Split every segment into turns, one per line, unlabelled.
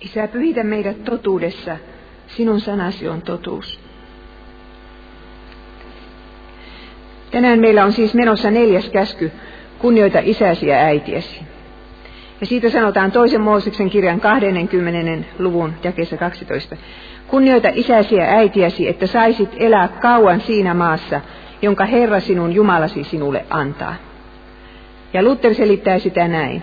Isä, pyhitä meidät totuudessa. Sinun sanasi on totuus. Tänään meillä on siis menossa neljäs käsky, kunnioita isäsi ja äitiesi. Ja siitä sanotaan toisen Mooseksen kirjan 20. luvun jakeessa 12. Kunnioita isäsi ja äitiäsi, että saisit elää kauan siinä maassa, jonka Herra sinun Jumalasi sinulle antaa. Ja Luther selittää sitä näin.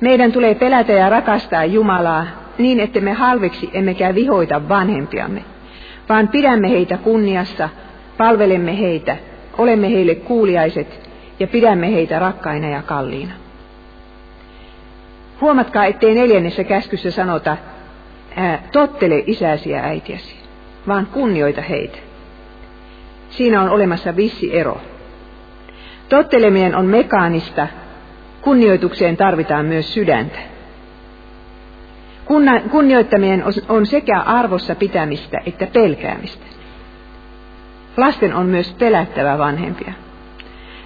Meidän tulee pelätä ja rakastaa Jumalaa niin, että me halveksi emmekä vihoita vanhempiamme, vaan pidämme heitä kunniassa, palvelemme heitä, olemme heille kuuliaiset ja pidämme heitä rakkaina ja kalliina. Huomatkaa, ettei neljännessä käskyssä sanota, ää, tottele isäsi ja äitiäsi, vaan kunnioita heitä. Siinä on olemassa vissi ero. Totteleminen on mekaanista, kunnioitukseen tarvitaan myös sydäntä. kunnioittaminen on sekä arvossa pitämistä että pelkäämistä. Lasten on myös pelättävä vanhempia.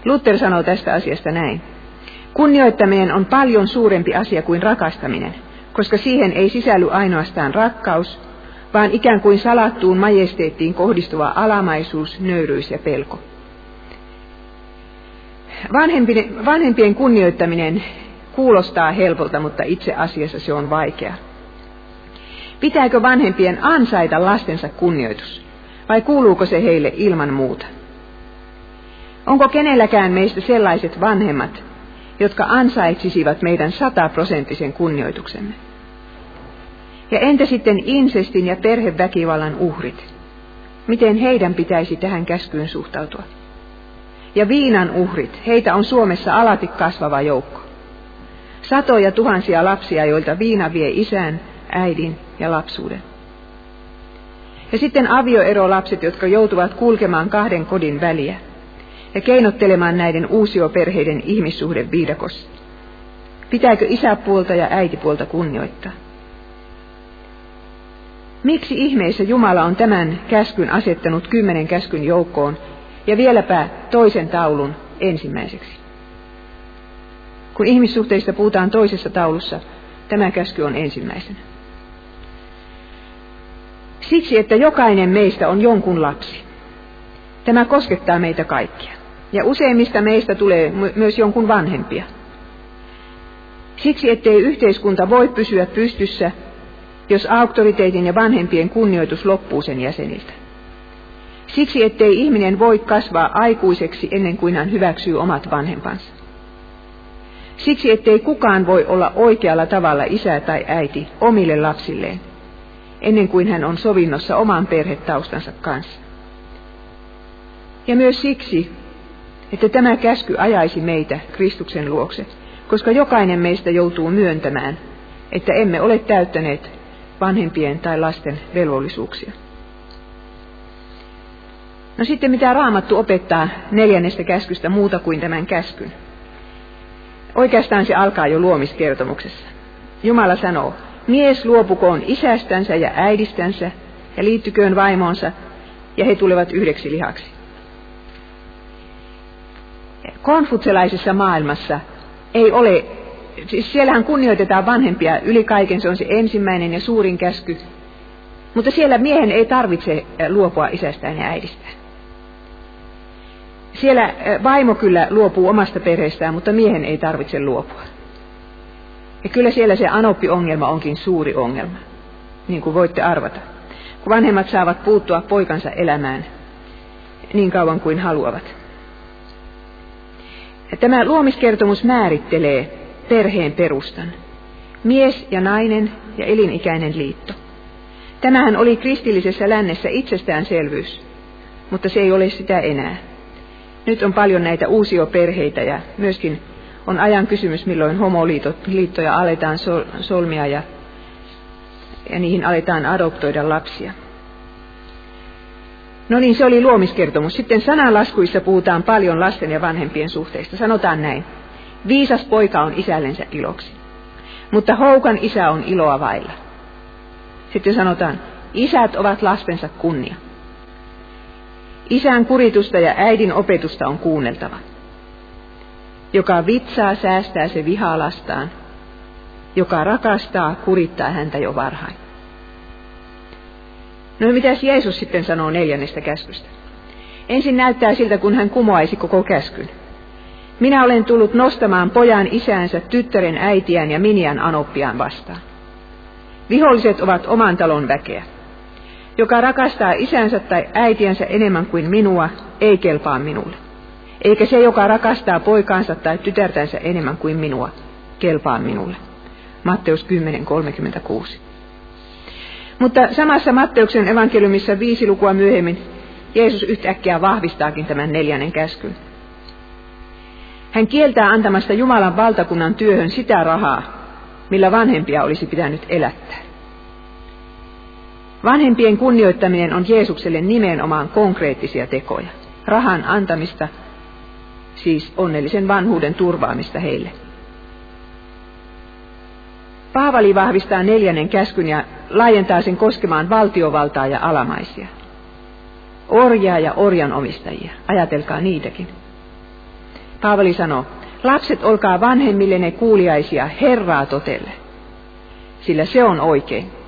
Luther sanoo tästä asiasta näin. Kunnioittaminen on paljon suurempi asia kuin rakastaminen, koska siihen ei sisälly ainoastaan rakkaus, vaan ikään kuin salattuun majesteettiin kohdistuva alamaisuus, nöyryys ja pelko. Vanhempien, vanhempien kunnioittaminen kuulostaa helpolta, mutta itse asiassa se on vaikea. Pitääkö vanhempien ansaita lastensa kunnioitus, vai kuuluuko se heille ilman muuta? Onko kenelläkään meistä sellaiset vanhemmat, jotka ansaitsisivat meidän sataprosenttisen kunnioituksemme? Ja entä sitten insestin ja perheväkivallan uhrit? Miten heidän pitäisi tähän käskyyn suhtautua? Ja viinan uhrit, heitä on Suomessa alati kasvava joukko. Satoja tuhansia lapsia, joilta viina vie isän, äidin ja lapsuuden. Ja sitten avioerolapset, jotka joutuvat kulkemaan kahden kodin väliä ja keinottelemaan näiden uusioperheiden ihmissuhden viidakossa. Pitääkö isäpuolta ja äitipuolta kunnioittaa? Miksi ihmeessä Jumala on tämän käskyn asettanut kymmenen käskyn joukkoon ja vieläpä toisen taulun ensimmäiseksi? Kun ihmissuhteista puhutaan toisessa taulussa, tämä käsky on ensimmäisenä. Siksi, että jokainen meistä on jonkun lapsi. Tämä koskettaa meitä kaikkia. Ja useimmista meistä tulee myös jonkun vanhempia. Siksi, ettei yhteiskunta voi pysyä pystyssä, jos auktoriteetin ja vanhempien kunnioitus loppuu sen jäseniltä. Siksi, ettei ihminen voi kasvaa aikuiseksi ennen kuin hän hyväksyy omat vanhempansa. Siksi, ettei kukaan voi olla oikealla tavalla isä tai äiti omille lapsilleen, ennen kuin hän on sovinnossa oman perhetaustansa kanssa. Ja myös siksi, että tämä käsky ajaisi meitä Kristuksen luokse, koska jokainen meistä joutuu myöntämään, että emme ole täyttäneet vanhempien tai lasten velvollisuuksia. No sitten mitä raamattu opettaa neljännestä käskystä muuta kuin tämän käskyn? Oikeastaan se alkaa jo luomiskertomuksessa. Jumala sanoo, mies luopukoon isästänsä ja äidistänsä ja liittyköön vaimoonsa, ja he tulevat yhdeksi lihaksi. Konfutselaisessa maailmassa ei ole siis siellähän kunnioitetaan vanhempia yli kaiken, se on se ensimmäinen ja suurin käsky. Mutta siellä miehen ei tarvitse luopua isästään ja äidistään. Siellä eh, vaimo kyllä luopuu omasta perheestään, mutta miehen ei tarvitse luopua. Ja kyllä siellä se anoppi-ongelma onkin suuri ongelma, niin kuin voitte arvata. Kun vanhemmat saavat puuttua poikansa elämään niin kauan kuin haluavat. Tämä luomiskertomus määrittelee perheen perustan. Mies ja nainen ja elinikäinen liitto. Tämähän oli kristillisessä lännessä itsestäänselvyys, mutta se ei ole sitä enää. Nyt on paljon näitä uusioperheitä ja myöskin on ajan kysymys, milloin homoliittoja aletaan sol, solmia ja, ja niihin aletaan adoptoida lapsia. No niin, se oli luomiskertomus. Sitten sananlaskuissa puhutaan paljon lasten ja vanhempien suhteista. Sanotaan näin. Viisas poika on isällensä iloksi, mutta houkan isä on iloa vailla. Sitten sanotaan, isät ovat lastensa kunnia. Isän kuritusta ja äidin opetusta on kuunneltava. Joka vitsaa säästää se vihaa lastaan, joka rakastaa, kurittaa häntä jo varhain. No mitäs Jeesus sitten sanoo neljännestä käskystä? Ensin näyttää siltä, kun hän kumoaisi koko käskyn. Minä olen tullut nostamaan pojan isäänsä, tyttären äitiään ja minian anoppiaan vastaan. Viholliset ovat oman talon väkeä. Joka rakastaa isänsä tai äitiänsä enemmän kuin minua, ei kelpaa minulle. Eikä se, joka rakastaa poikaansa tai tytärtänsä enemmän kuin minua, kelpaa minulle. Matteus 10.36. Mutta samassa Matteuksen evankeliumissa viisi lukua myöhemmin Jeesus yhtäkkiä vahvistaakin tämän neljännen käskyn. Hän kieltää antamasta Jumalan valtakunnan työhön sitä rahaa, millä vanhempia olisi pitänyt elättää. Vanhempien kunnioittaminen on Jeesukselle nimenomaan konkreettisia tekoja. Rahan antamista, siis onnellisen vanhuuden turvaamista heille. Paavali vahvistaa neljännen käskyn ja laajentaa sen koskemaan valtiovaltaa ja alamaisia. Orjaa ja orjanomistajia, ajatelkaa niitäkin. Paavali sanoo, lapset olkaa vanhemmillenne kuuliaisia Herraa totelle, sillä se on oikein.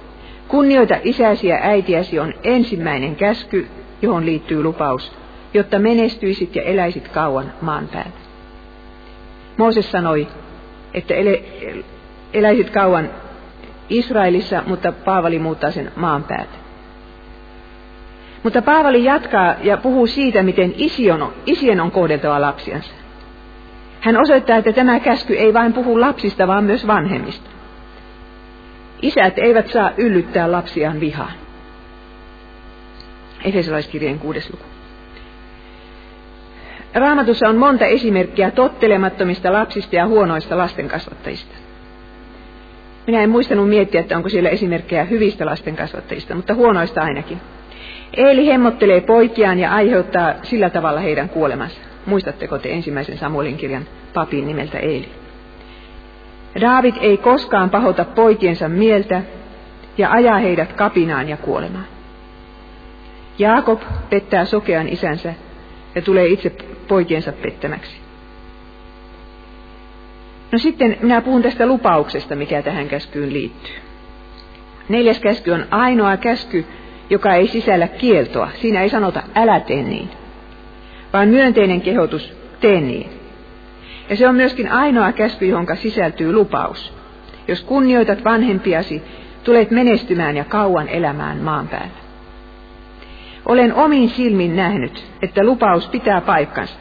Kunnioita isäsi ja äitiäsi on ensimmäinen käsky, johon liittyy lupaus, jotta menestyisit ja eläisit kauan maan päällä. Mooses sanoi, että ele, eläisit kauan Israelissa, mutta Paavali muuttaa sen maan päälle. Mutta Paavali jatkaa ja puhuu siitä, miten isien on, isien on kohdeltava lapsiansa. Hän osoittaa, että tämä käsky ei vain puhu lapsista, vaan myös vanhemmista. Isät eivät saa yllyttää lapsiaan vihaan. Efesolaiskirjeen kuudes luku. Raamatussa on monta esimerkkiä tottelemattomista lapsista ja huonoista lastenkasvattajista. Minä en muistanut miettiä, että onko siellä esimerkkejä hyvistä lastenkasvattajista, mutta huonoista ainakin. Eeli hemmottelee poikiaan ja aiheuttaa sillä tavalla heidän kuolemansa. Muistatteko te ensimmäisen Samuelin kirjan papin nimeltä Eeli? Daavid ei koskaan pahota poikiensa mieltä ja ajaa heidät kapinaan ja kuolemaan. Jaakob pettää sokean isänsä ja tulee itse poikiensa pettämäksi. No sitten minä puhun tästä lupauksesta, mikä tähän käskyyn liittyy. Neljäs käsky on ainoa käsky, joka ei sisällä kieltoa. Siinä ei sanota älä tee niin, vaan myönteinen kehotus tee niin. Ja se on myöskin ainoa käsky, johon sisältyy lupaus. Jos kunnioitat vanhempiasi, tulet menestymään ja kauan elämään maan päällä. Olen omin silmin nähnyt, että lupaus pitää paikkansa.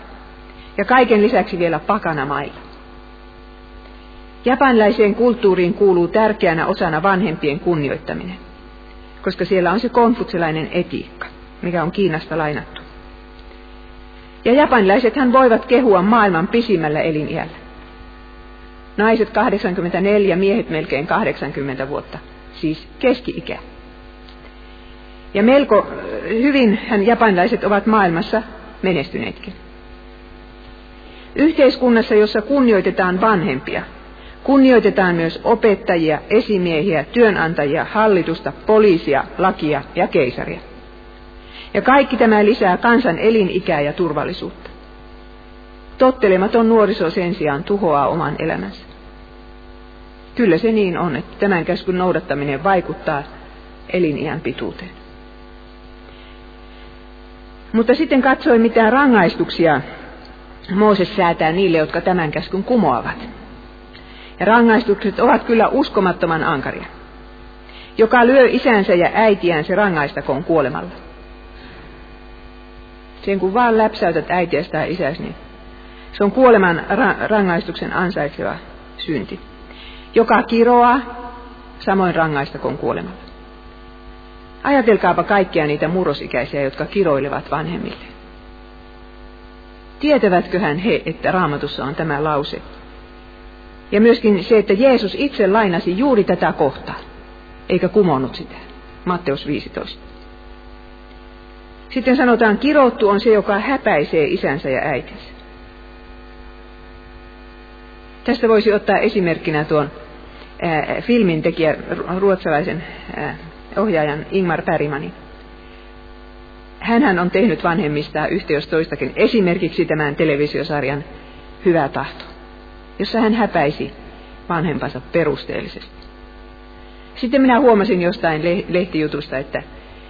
Ja kaiken lisäksi vielä pakana mailla. Japanilaiseen kulttuuriin kuuluu tärkeänä osana vanhempien kunnioittaminen, koska siellä on se konfutselainen etiikka, mikä on Kiinasta lainattu. Ja japanilaisethan voivat kehua maailman pisimmällä eliniällä. Naiset 84, miehet melkein 80 vuotta, siis keski-ikä. Ja melko hyvin hän japanilaiset ovat maailmassa menestyneetkin. Yhteiskunnassa, jossa kunnioitetaan vanhempia, kunnioitetaan myös opettajia, esimiehiä, työnantajia, hallitusta, poliisia, lakia ja keisaria. Ja kaikki tämä lisää kansan elinikää ja turvallisuutta. Tottelematon nuoriso sen sijaan tuhoaa oman elämänsä. Kyllä se niin on, että tämän käskyn noudattaminen vaikuttaa eliniän pituuteen. Mutta sitten katsoin, mitä rangaistuksia Mooses säätää niille, jotka tämän käskyn kumoavat. Ja rangaistukset ovat kyllä uskomattoman ankaria. Joka lyö isänsä ja äitiään, se rangaistakoon kuolemalla. Sen kun vaan läpsäytät äitiäsi tai isäsi, niin se on kuoleman ra- rangaistuksen ansaitseva synti. Joka kiroaa, samoin rangaistakoon kuolemalla. Ajatelkaapa kaikkia niitä murrosikäisiä, jotka kiroilevat vanhemmille. Tietävätköhän he, että raamatussa on tämä lause? Ja myöskin se, että Jeesus itse lainasi juuri tätä kohtaa, eikä kumonnut sitä. Matteus 15. Sitten sanotaan, kirottu on se, joka häpäisee isänsä ja äitinsä. Tästä voisi ottaa esimerkkinä tuon ää, filmin tekijä, ruotsalaisen ää, ohjaajan Ingmar Pärimanin. Hänhän on tehnyt vanhemmista yhteys toistakin, esimerkiksi tämän televisiosarjan Hyvä tahto, jossa hän häpäisi vanhempansa perusteellisesti. Sitten minä huomasin jostain lehtijutusta, että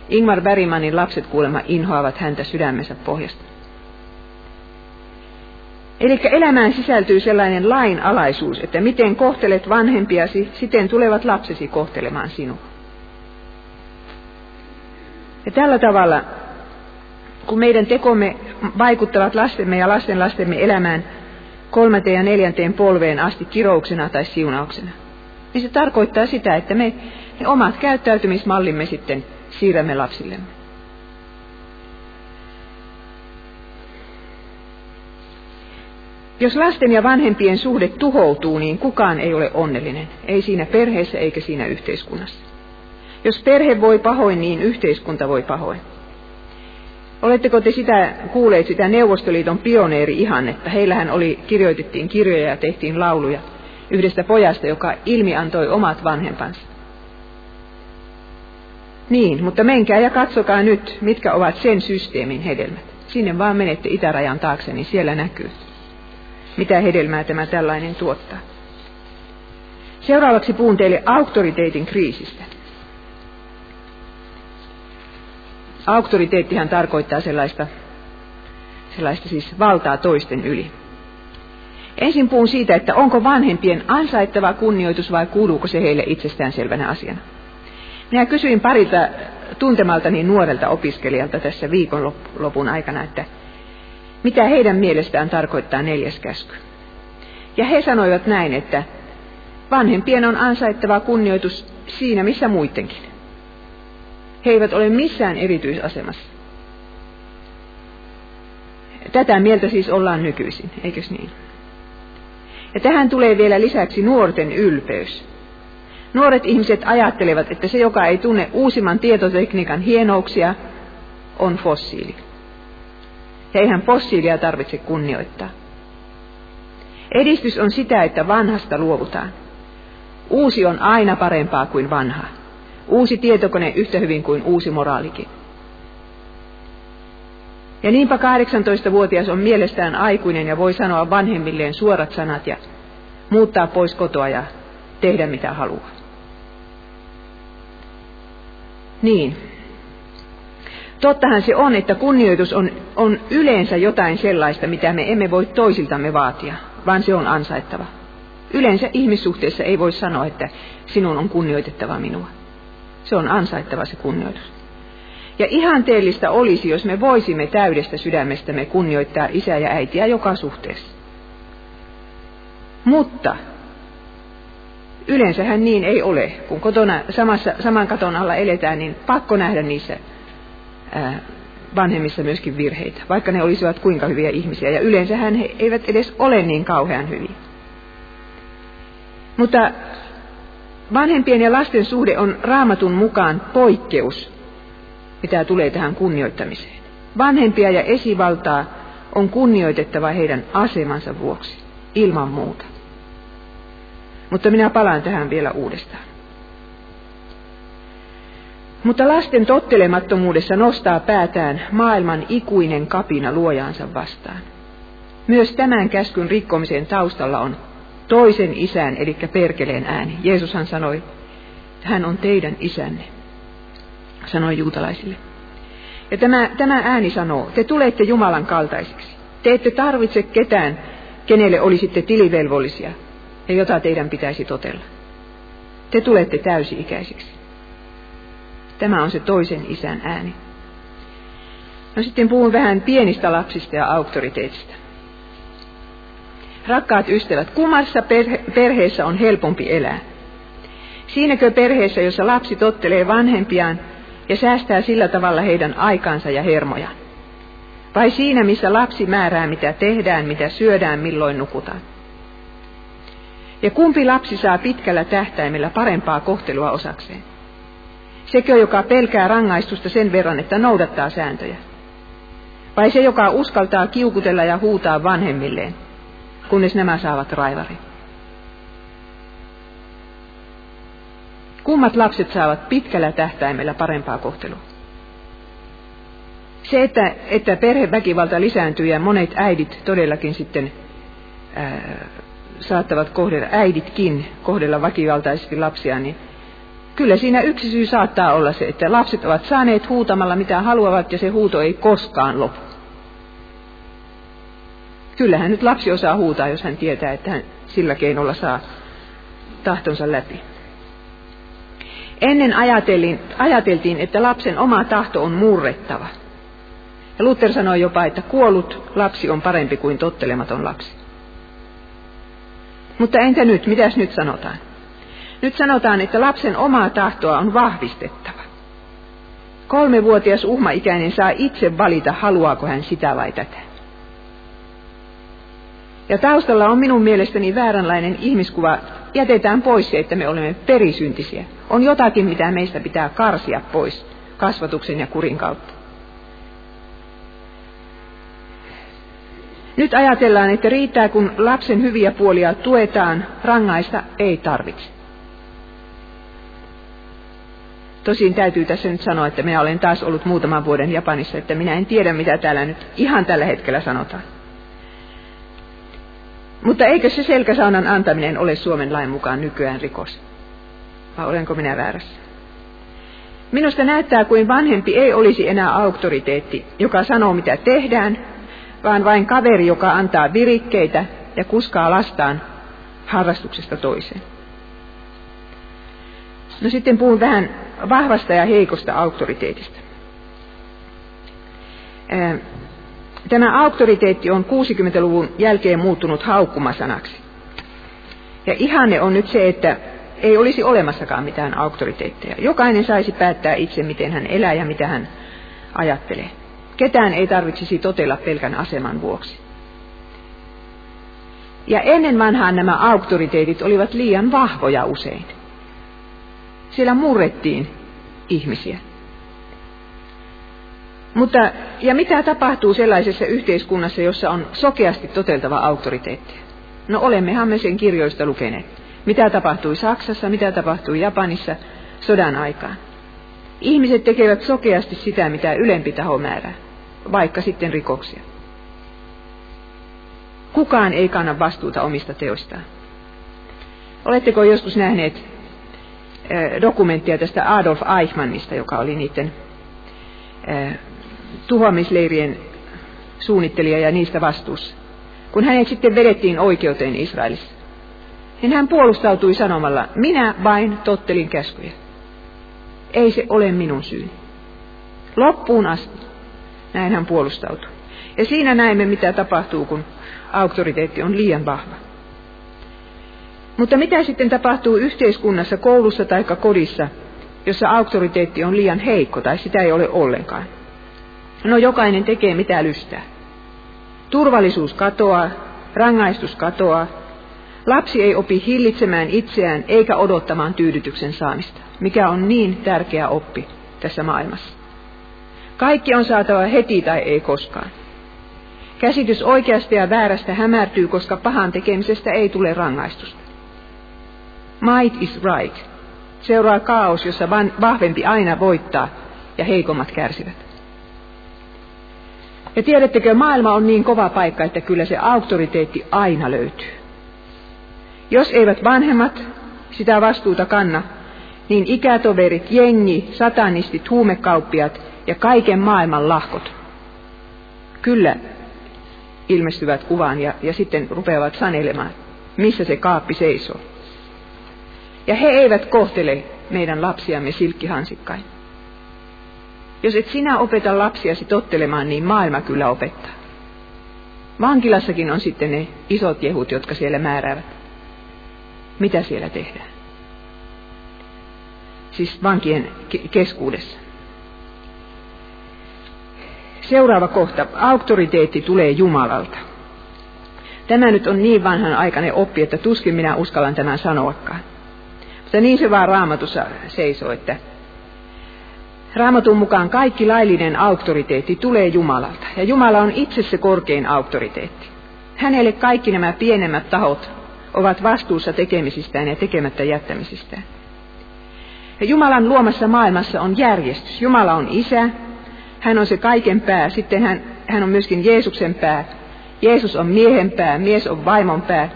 Ingmar Bergmanin lapset kuulemma inhoavat häntä sydämensä pohjasta. Eli elämään sisältyy sellainen lainalaisuus, että miten kohtelet vanhempiasi, siten tulevat lapsesi kohtelemaan sinua. Ja tällä tavalla, kun meidän tekomme vaikuttavat lastemme ja lasten lastemme elämään kolmanteen ja neljänteen polveen asti kirouksena tai siunauksena, niin se tarkoittaa sitä, että me ne omat käyttäytymismallimme sitten siirrämme lapsillemme. Jos lasten ja vanhempien suhde tuhoutuu, niin kukaan ei ole onnellinen, ei siinä perheessä eikä siinä yhteiskunnassa. Jos perhe voi pahoin, niin yhteiskunta voi pahoin. Oletteko te sitä kuulleet, sitä Neuvostoliiton pioneeri-ihannetta? Heillähän oli, kirjoitettiin kirjoja ja tehtiin lauluja yhdestä pojasta, joka ilmi antoi omat vanhempansa. Niin, mutta menkää ja katsokaa nyt, mitkä ovat sen systeemin hedelmät. Sinne vaan menette itärajan taakse, niin siellä näkyy, mitä hedelmää tämä tällainen tuottaa. Seuraavaksi puhun teille auktoriteetin kriisistä. Auktoriteettihan tarkoittaa sellaista, sellaista siis valtaa toisten yli. Ensin puhun siitä, että onko vanhempien ansaittava kunnioitus vai kuuluuko se heille itsestäänselvänä asiana. Minä kysyin parilta tuntemaltani nuorelta opiskelijalta tässä viikonlopun aikana, että mitä heidän mielestään tarkoittaa neljäs käsky. Ja he sanoivat näin, että vanhempien on ansaittava kunnioitus siinä missä muidenkin. He eivät ole missään erityisasemassa. Tätä mieltä siis ollaan nykyisin, eikös niin? Ja tähän tulee vielä lisäksi nuorten ylpeys. Nuoret ihmiset ajattelevat, että se, joka ei tunne uusimman tietotekniikan hienouksia, on fossiili. Ja eihän fossiilia tarvitse kunnioittaa. Edistys on sitä, että vanhasta luovutaan. Uusi on aina parempaa kuin vanha. Uusi tietokone yhtä hyvin kuin uusi moraalikin. Ja niinpä 18-vuotias on mielestään aikuinen ja voi sanoa vanhemmilleen suorat sanat ja muuttaa pois kotoa ja tehdä mitä haluaa. Niin. Tottahan se on, että kunnioitus on, on yleensä jotain sellaista, mitä me emme voi toisiltamme vaatia, vaan se on ansaittava. Yleensä ihmissuhteessa ei voi sanoa, että sinun on kunnioitettava minua. Se on ansaittava se kunnioitus. Ja ihanteellista olisi, jos me voisimme täydestä sydämestämme kunnioittaa isää ja äitiä joka suhteessa. Mutta yleensähän niin ei ole. Kun kotona samassa, saman katon alla eletään, niin pakko nähdä niissä ää, vanhemmissa myöskin virheitä, vaikka ne olisivat kuinka hyviä ihmisiä. Ja yleensähän he eivät edes ole niin kauhean hyviä. Mutta vanhempien ja lasten suhde on raamatun mukaan poikkeus, mitä tulee tähän kunnioittamiseen. Vanhempia ja esivaltaa on kunnioitettava heidän asemansa vuoksi, ilman muuta. Mutta minä palaan tähän vielä uudestaan. Mutta lasten tottelemattomuudessa nostaa päätään maailman ikuinen kapina luojaansa vastaan. Myös tämän käskyn rikkomisen taustalla on toisen isän, eli perkeleen ääni. Jeesushan sanoi, hän on teidän isänne, sanoi juutalaisille. Ja tämä, tämä ääni sanoo, te tulette Jumalan kaltaisiksi. Te ette tarvitse ketään, kenelle olisitte tilivelvollisia, ja jota teidän pitäisi totella. Te tulette täysi-ikäisiksi. Tämä on se toisen isän ääni. No sitten puhun vähän pienistä lapsista ja auktoriteetista. Rakkaat ystävät, kummassa perhe- perheessä on helpompi elää? Siinäkö perheessä, jossa lapsi tottelee vanhempiaan ja säästää sillä tavalla heidän aikansa ja hermojaan? Vai siinä, missä lapsi määrää, mitä tehdään, mitä syödään, milloin nukutaan? Ja kumpi lapsi saa pitkällä tähtäimellä parempaa kohtelua osakseen? Sekö, joka pelkää rangaistusta sen verran, että noudattaa sääntöjä? Vai se, joka uskaltaa kiukutella ja huutaa vanhemmilleen, kunnes nämä saavat raivari? Kummat lapset saavat pitkällä tähtäimellä parempaa kohtelua? Se, että, että perheväkivalta lisääntyy ja monet äidit todellakin sitten ää, saattavat kohdella, äiditkin kohdella väkivaltaisesti lapsia, niin kyllä siinä yksi syy saattaa olla se, että lapset ovat saaneet huutamalla mitä haluavat ja se huuto ei koskaan lopu. Kyllähän nyt lapsi osaa huutaa, jos hän tietää, että hän sillä keinolla saa tahtonsa läpi. Ennen ajateltiin, että lapsen oma tahto on murrettava. Ja Luther sanoi jopa, että kuollut lapsi on parempi kuin tottelematon lapsi. Mutta entä nyt, mitäs nyt sanotaan? Nyt sanotaan, että lapsen omaa tahtoa on vahvistettava. Kolmevuotias uhmaikäinen saa itse valita, haluaako hän sitä vai tätä. Ja taustalla on minun mielestäni vääränlainen ihmiskuva. Jätetään pois se, että me olemme perisyntisiä. On jotakin, mitä meistä pitää karsia pois kasvatuksen ja kurin kautta. Nyt ajatellaan, että riittää kun lapsen hyviä puolia tuetaan, rangaista ei tarvitse. Tosin täytyy tässä nyt sanoa, että minä olen taas ollut muutaman vuoden Japanissa, että minä en tiedä mitä täällä nyt ihan tällä hetkellä sanotaan. Mutta eikö se selkäsaunan antaminen ole Suomen lain mukaan nykyään rikos? Vai olenko minä väärässä? Minusta näyttää kuin vanhempi ei olisi enää auktoriteetti, joka sanoo mitä tehdään, vaan vain kaveri, joka antaa virikkeitä ja kuskaa lastaan harrastuksesta toiseen. No sitten puhun vähän vahvasta ja heikosta auktoriteetista. Tämä auktoriteetti on 60-luvun jälkeen muuttunut haukkumasanaksi. Ja ihanne on nyt se, että ei olisi olemassakaan mitään auktoriteetteja. Jokainen saisi päättää itse, miten hän elää ja mitä hän ajattelee. Ketään ei tarvitsisi totella pelkän aseman vuoksi. Ja ennen vanhaan nämä auktoriteetit olivat liian vahvoja usein. Siellä murrettiin ihmisiä. Mutta, ja mitä tapahtuu sellaisessa yhteiskunnassa, jossa on sokeasti toteltava auktoriteetti? No olemmehan me sen kirjoista lukeneet. Mitä tapahtui Saksassa, mitä tapahtui Japanissa sodan aikaan. Ihmiset tekevät sokeasti sitä, mitä ylempi taho määrää, vaikka sitten rikoksia. Kukaan ei kanna vastuuta omista teoistaan. Oletteko joskus nähneet dokumenttia tästä Adolf Eichmannista, joka oli niiden tuhoamisleirien suunnittelija ja niistä vastuussa. Kun hänet sitten vedettiin oikeuteen Israelissa, niin hän puolustautui sanomalla, minä vain tottelin käskyjä. Ei se ole minun syyni. Loppuun asti. Näin hän puolustautui. Ja siinä näemme, mitä tapahtuu, kun auktoriteetti on liian vahva. Mutta mitä sitten tapahtuu yhteiskunnassa, koulussa tai kodissa, jossa auktoriteetti on liian heikko tai sitä ei ole ollenkaan? No jokainen tekee mitä lystää. Turvallisuus katoaa, rangaistus katoaa. Lapsi ei opi hillitsemään itseään eikä odottamaan tyydytyksen saamista, mikä on niin tärkeä oppi tässä maailmassa. Kaikki on saatava heti tai ei koskaan. Käsitys oikeasta ja väärästä hämärtyy, koska pahan tekemisestä ei tule rangaistusta. Might is right. Seuraa kaos, jossa vahvempi aina voittaa ja heikommat kärsivät. Ja tiedättekö, maailma on niin kova paikka, että kyllä se auktoriteetti aina löytyy. Jos eivät vanhemmat sitä vastuuta kanna, niin ikätoverit, jengi, satanistit, huumekauppiat ja kaiken maailman lahkot kyllä ilmestyvät kuvaan ja, ja sitten rupeavat sanelemaan, missä se kaappi seisoo. Ja he eivät kohtele meidän lapsiamme silkkihansikkain. Jos et sinä opeta lapsiasi tottelemaan, niin maailma kyllä opettaa. Vankilassakin on sitten ne isot jehut, jotka siellä määräävät. Mitä siellä tehdään? Siis vankien keskuudessa. Seuraava kohta. Auktoriteetti tulee Jumalalta. Tämä nyt on niin vanhan aikainen oppi, että tuskin minä uskallan tämän sanoakaan. Mutta niin se vaan raamatussa seisoo, että Raamatun mukaan kaikki laillinen auktoriteetti tulee Jumalalta, ja Jumala on itse se korkein auktoriteetti. Hänelle kaikki nämä pienemmät tahot ovat vastuussa tekemisistään ja tekemättä jättämisistään. Ja Jumalan luomassa maailmassa on järjestys. Jumala on isä, hän on se kaiken pää, sitten hän, hän on myöskin Jeesuksen pää. Jeesus on miehen pää, mies on vaimon pää,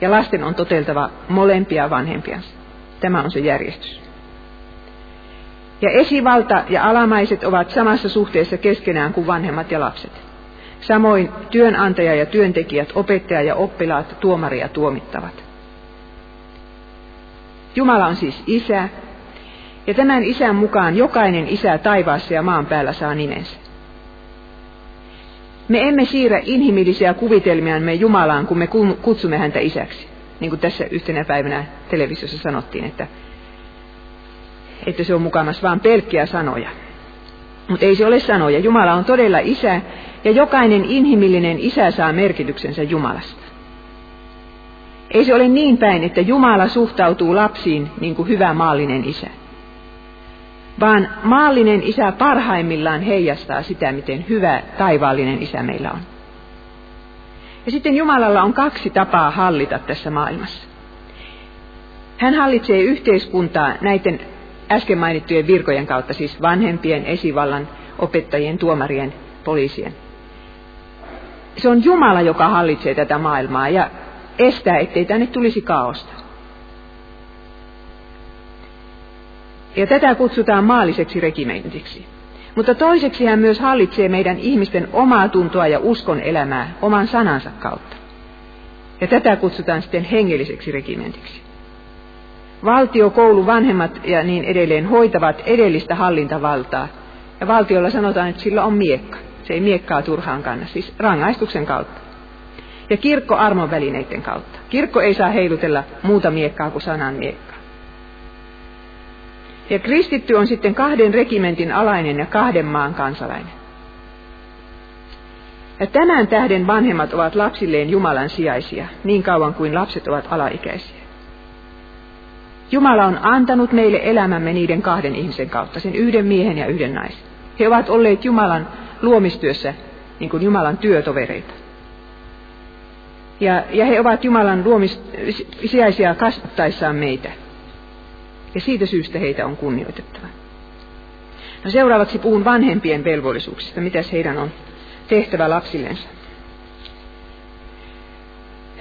ja lasten on toteltava molempia vanhempiansa. Tämä on se järjestys. Ja esivalta ja alamaiset ovat samassa suhteessa keskenään kuin vanhemmat ja lapset. Samoin työnantaja ja työntekijät, opettaja ja oppilaat, tuomari ja tuomittavat. Jumala on siis isä, ja tämän isän mukaan jokainen isä taivaassa ja maan päällä saa nimensä. Me emme siirrä inhimillisiä kuvitelmiamme Jumalaan, kun me kutsumme häntä isäksi. Niin kuin tässä yhtenä päivänä televisiossa sanottiin, että, että se on mukamassa vain pelkkiä sanoja. Mutta ei se ole sanoja. Jumala on todella isä, ja jokainen inhimillinen isä saa merkityksensä Jumalasta. Ei se ole niin päin, että Jumala suhtautuu lapsiin niin kuin hyvä maallinen isä vaan maallinen isä parhaimmillaan heijastaa sitä, miten hyvä taivaallinen isä meillä on. Ja sitten Jumalalla on kaksi tapaa hallita tässä maailmassa. Hän hallitsee yhteiskuntaa näiden äsken mainittujen virkojen kautta, siis vanhempien, esivallan, opettajien, tuomarien, poliisien. Se on Jumala, joka hallitsee tätä maailmaa ja estää, ettei tänne tulisi kaosta. Ja tätä kutsutaan maalliseksi regimentiksi. Mutta toiseksi hän myös hallitsee meidän ihmisten omaa tuntoa ja uskon elämää oman sanansa kautta. Ja tätä kutsutaan sitten hengelliseksi regimentiksi. Valtio, koulu, vanhemmat ja niin edelleen hoitavat edellistä hallintavaltaa. Ja valtiolla sanotaan, että sillä on miekka. Se ei miekkaa turhaan kanna, siis rangaistuksen kautta. Ja kirkko armon välineiden kautta. Kirkko ei saa heilutella muuta miekkaa kuin sanan miekkaa. Ja kristitty on sitten kahden regimentin alainen ja kahden maan kansalainen. Ja tämän tähden vanhemmat ovat lapsilleen Jumalan sijaisia, niin kauan kuin lapset ovat alaikäisiä. Jumala on antanut meille elämämme niiden kahden ihmisen kautta, sen yhden miehen ja yhden naisen. He ovat olleet Jumalan luomistyössä niin kuin Jumalan työtovereita. Ja, ja he ovat Jumalan luomis, sijaisia kasvattaessaan meitä ja siitä syystä heitä on kunnioitettava. No seuraavaksi puhun vanhempien velvollisuuksista, mitä heidän on tehtävä lapsillensa.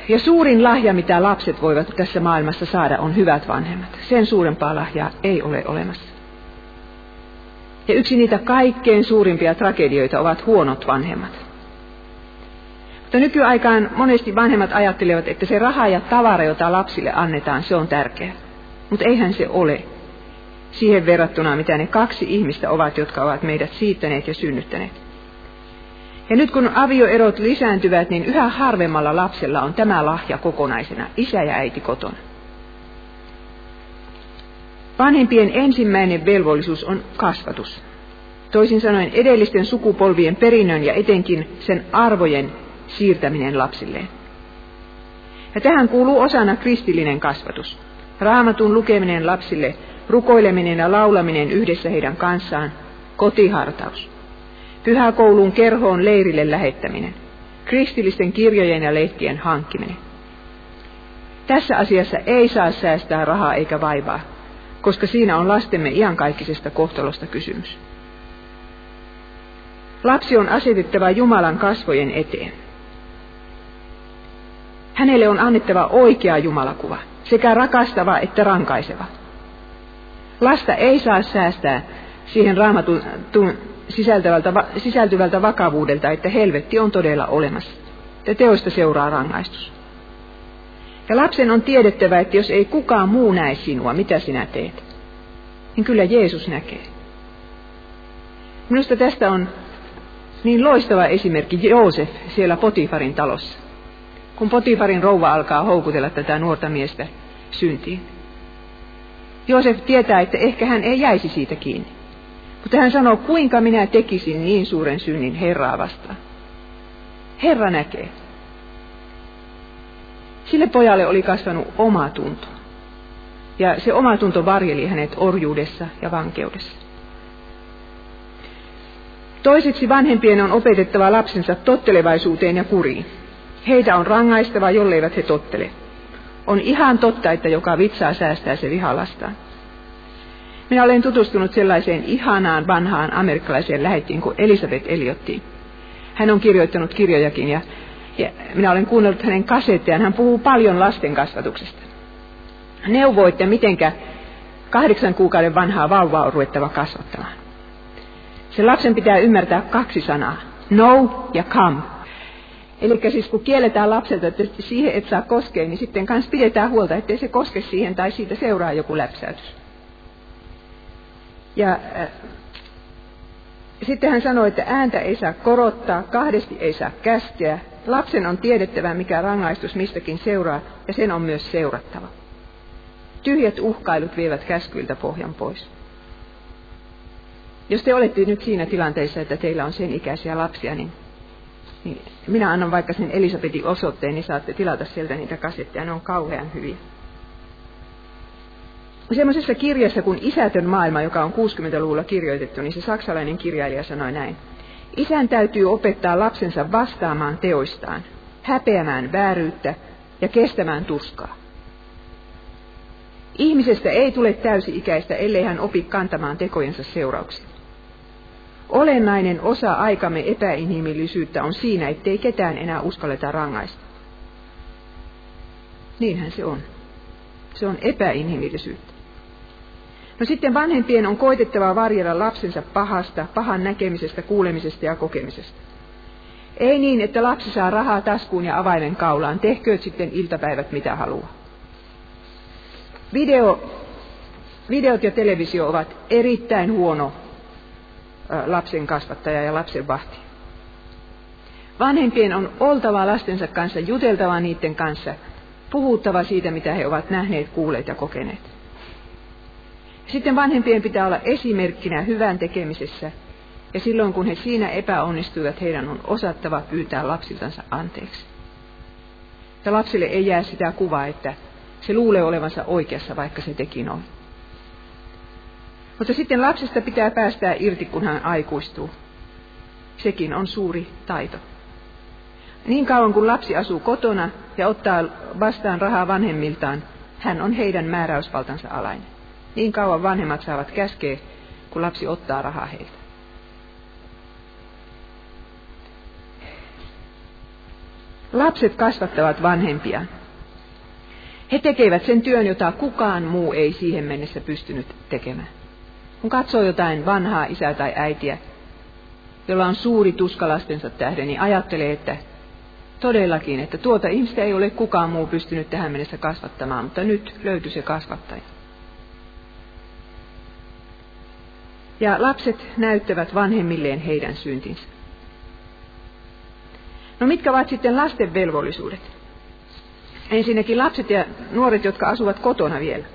Ja suurin lahja, mitä lapset voivat tässä maailmassa saada, on hyvät vanhemmat. Sen suurempaa lahjaa ei ole olemassa. Ja yksi niitä kaikkein suurimpia tragedioita ovat huonot vanhemmat. Mutta nykyaikaan monesti vanhemmat ajattelevat, että se raha ja tavara, jota lapsille annetaan, se on tärkeä. Mutta eihän se ole siihen verrattuna, mitä ne kaksi ihmistä ovat, jotka ovat meidät siittäneet ja synnyttäneet. Ja nyt kun avioerot lisääntyvät, niin yhä harvemmalla lapsella on tämä lahja kokonaisena, isä ja äiti kotona. Vanhempien ensimmäinen velvollisuus on kasvatus. Toisin sanoen edellisten sukupolvien perinnön ja etenkin sen arvojen siirtäminen lapsilleen. Ja tähän kuuluu osana kristillinen kasvatus. Raamatun lukeminen lapsille, rukoileminen ja laulaminen yhdessä heidän kanssaan, kotihartaus. Pyhäkouluun kerhoon leirille lähettäminen, kristillisten kirjojen ja lehtien hankkiminen. Tässä asiassa ei saa säästää rahaa eikä vaivaa, koska siinä on lastemme iankaikkisesta kohtalosta kysymys. Lapsi on asetettava Jumalan kasvojen eteen. Hänelle on annettava oikea Jumalakuva sekä rakastava että rankaiseva. Lasta ei saa säästää siihen raamatun sisältyvältä, sisältyvältä vakavuudelta, että helvetti on todella olemassa. Ja teoista seuraa rangaistus. Ja lapsen on tiedettävä, että jos ei kukaan muu näe sinua, mitä sinä teet, niin kyllä Jeesus näkee. Minusta tästä on niin loistava esimerkki Joosef siellä Potifarin talossa kun Potifarin rouva alkaa houkutella tätä nuorta miestä syntiin. Joosef tietää, että ehkä hän ei jäisi siitä kiinni. Mutta hän sanoo, kuinka minä tekisin niin suuren synnin Herraa vastaan. Herra näkee. Sille pojalle oli kasvanut oma tunto. Ja se oma tunto varjeli hänet orjuudessa ja vankeudessa. Toiseksi vanhempien on opetettava lapsensa tottelevaisuuteen ja kuriin. Heitä on rangaistava, jolleivät he tottele. On ihan totta, että joka vitsaa säästää se vihalastaan. Minä olen tutustunut sellaiseen ihanaan vanhaan amerikkalaiseen lähettiin kuin Elisabeth Eliotti. Hän on kirjoittanut kirjojakin ja, Ja minä olen kuunnellut hänen kasettejaan. Hän puhuu paljon lasten kasvatuksesta. Neuvoo, että mitenkä kahdeksan kuukauden vanhaa vauvaa on ruvettava kasvattamaan. Se lapsen pitää ymmärtää kaksi sanaa. No ja come. Eli siis kun kielletään lapselta, että siihen et saa koskea, niin sitten kanssa pidetään huolta, ettei se koske siihen tai siitä seuraa joku läpsäytys. Ja äh, sitten hän sanoi, että ääntä ei saa korottaa, kahdesti ei saa käskeä. Lapsen on tiedettävä, mikä rangaistus mistäkin seuraa, ja sen on myös seurattava. Tyhjät uhkailut vievät käskyiltä pohjan pois. Jos te olette nyt siinä tilanteessa, että teillä on sen ikäisiä lapsia, niin, niin minä annan vaikka sen Elisabetin osoitteen, niin saatte tilata sieltä niitä kasetteja. Ne on kauhean hyviä. Semmoisessa kirjassa kuin Isätön maailma, joka on 60-luvulla kirjoitettu, niin se saksalainen kirjailija sanoi näin. Isän täytyy opettaa lapsensa vastaamaan teoistaan, häpeämään vääryyttä ja kestämään tuskaa. Ihmisestä ei tule täysi-ikäistä, ellei hän opi kantamaan tekojensa seurauksia. Olennainen osa aikamme epäinhimillisyyttä on siinä, ettei ketään enää uskalleta rangaista. Niinhän se on. Se on epäinhimillisyyttä. No sitten vanhempien on koitettava varjella lapsensa pahasta, pahan näkemisestä, kuulemisesta ja kokemisesta. Ei niin, että lapsi saa rahaa taskuun ja avaimen kaulaan. Tehkööt sitten iltapäivät mitä haluaa. Video, videot ja televisio ovat erittäin huono lapsen kasvattaja ja lapsen vahti. Vanhempien on oltava lastensa kanssa, juteltava niiden kanssa, puhuttava siitä, mitä he ovat nähneet, kuulleet ja kokeneet. Sitten vanhempien pitää olla esimerkkinä hyvän tekemisessä, ja silloin kun he siinä epäonnistuivat, heidän on osattava pyytää lapsiltansa anteeksi. Ja lapsille ei jää sitä kuvaa, että se luulee olevansa oikeassa, vaikka se teki noin. Mutta sitten lapsesta pitää päästää irti, kun hän aikuistuu. Sekin on suuri taito. Niin kauan kun lapsi asuu kotona ja ottaa vastaan rahaa vanhemmiltaan, hän on heidän määräysvaltansa alainen. Niin kauan vanhemmat saavat käskeä, kun lapsi ottaa rahaa heiltä. Lapset kasvattavat vanhempiaan. He tekevät sen työn, jota kukaan muu ei siihen mennessä pystynyt tekemään. Kun katsoo jotain vanhaa isää tai äitiä, jolla on suuri tuska lastensa tähden, niin ajattelee, että todellakin, että tuota ihmistä ei ole kukaan muu pystynyt tähän mennessä kasvattamaan, mutta nyt löytyi se kasvattaja. Ja lapset näyttävät vanhemmilleen heidän syntinsä. No mitkä ovat sitten lasten velvollisuudet? Ensinnäkin lapset ja nuoret, jotka asuvat kotona vielä.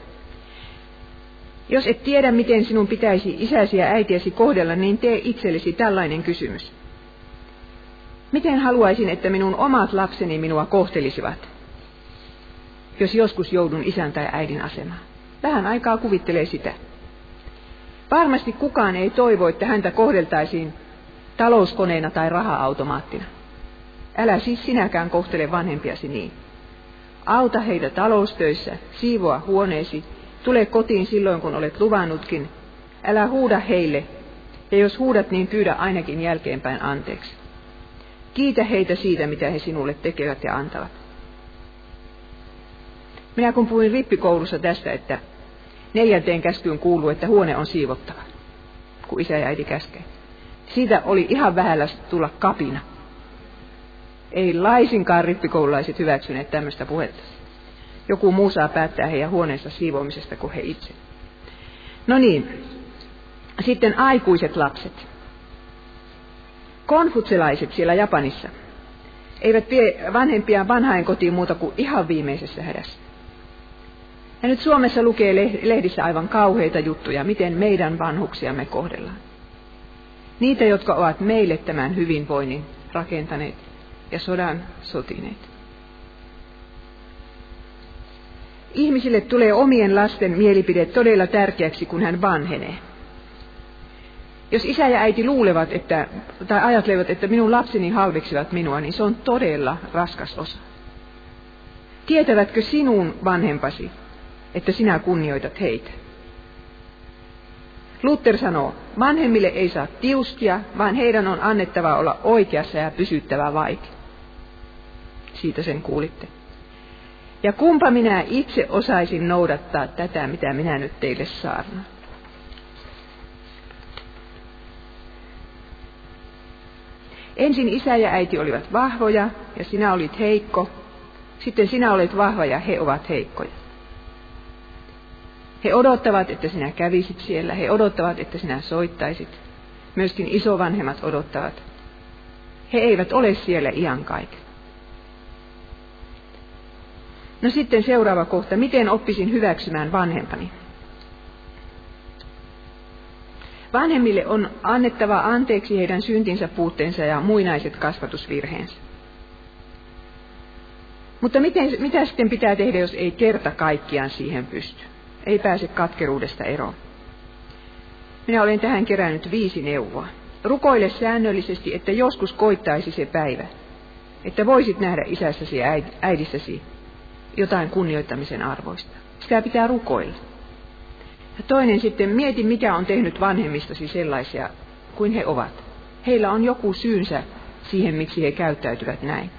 Jos et tiedä, miten sinun pitäisi isäsi ja äitiäsi kohdella, niin tee itsellesi tällainen kysymys. Miten haluaisin, että minun omat lapseni minua kohtelisivat, jos joskus joudun isän tai äidin asemaan? Vähän aikaa kuvittelee sitä. Varmasti kukaan ei toivo, että häntä kohdeltaisiin talouskoneena tai raha-automaattina. Älä siis sinäkään kohtele vanhempiasi niin. Auta heitä taloustöissä, siivoa huoneesi, tule kotiin silloin kun olet luvannutkin. Älä huuda heille, ja jos huudat, niin pyydä ainakin jälkeenpäin anteeksi. Kiitä heitä siitä, mitä he sinulle tekevät ja antavat. Minä kun puhuin rippikoulussa tästä, että neljänteen käskyyn kuuluu, että huone on siivottava, kun isä ja äiti käskee. Siitä oli ihan vähällä tulla kapina. Ei laisinkaan rippikoululaiset hyväksyneet tämmöistä puhetta. Joku muu saa päättää heidän huoneensa siivoamisesta kuin he itse. No niin, sitten aikuiset lapset. Konfutselaiset siellä Japanissa eivät vie vanhempiaan vanhain kotiin muuta kuin ihan viimeisessä hädässä. Ja nyt Suomessa lukee lehdissä aivan kauheita juttuja, miten meidän vanhuksiamme kohdellaan. Niitä, jotka ovat meille tämän hyvinvoinnin rakentaneet ja sodan sotineet. Ihmisille tulee omien lasten mielipide todella tärkeäksi, kun hän vanhenee. Jos isä ja äiti luulevat, että, tai ajattelevat, että minun lapseni halveksivat minua, niin se on todella raskas osa. Tietävätkö sinun vanhempasi, että sinä kunnioitat heitä? Luther sanoo, vanhemmille ei saa tiuskia, vaan heidän on annettava olla oikeassa ja pysyttävä vaiti. siitä sen kuulitte. Ja kumpa minä itse osaisin noudattaa tätä, mitä minä nyt teille saarnaan. Ensin isä ja äiti olivat vahvoja ja sinä olit heikko. Sitten sinä olet vahva ja he ovat heikkoja. He odottavat, että sinä kävisit siellä. He odottavat, että sinä soittaisit. Myöskin isovanhemmat odottavat. He eivät ole siellä kaiken. No sitten seuraava kohta. Miten oppisin hyväksymään vanhempani? Vanhemmille on annettava anteeksi heidän syntinsä puutteensa ja muinaiset kasvatusvirheensä. Mutta miten, mitä sitten pitää tehdä, jos ei kerta kaikkiaan siihen pysty? Ei pääse katkeruudesta eroon. Minä olen tähän kerännyt viisi neuvoa. Rukoile säännöllisesti, että joskus koittaisi se päivä, että voisit nähdä isässäsi ja äidissäsi jotain kunnioittamisen arvoista. Sitä pitää rukoilla. Ja toinen sitten, mieti mikä on tehnyt vanhemmistasi sellaisia kuin he ovat. Heillä on joku syynsä siihen, miksi he käyttäytyvät näin.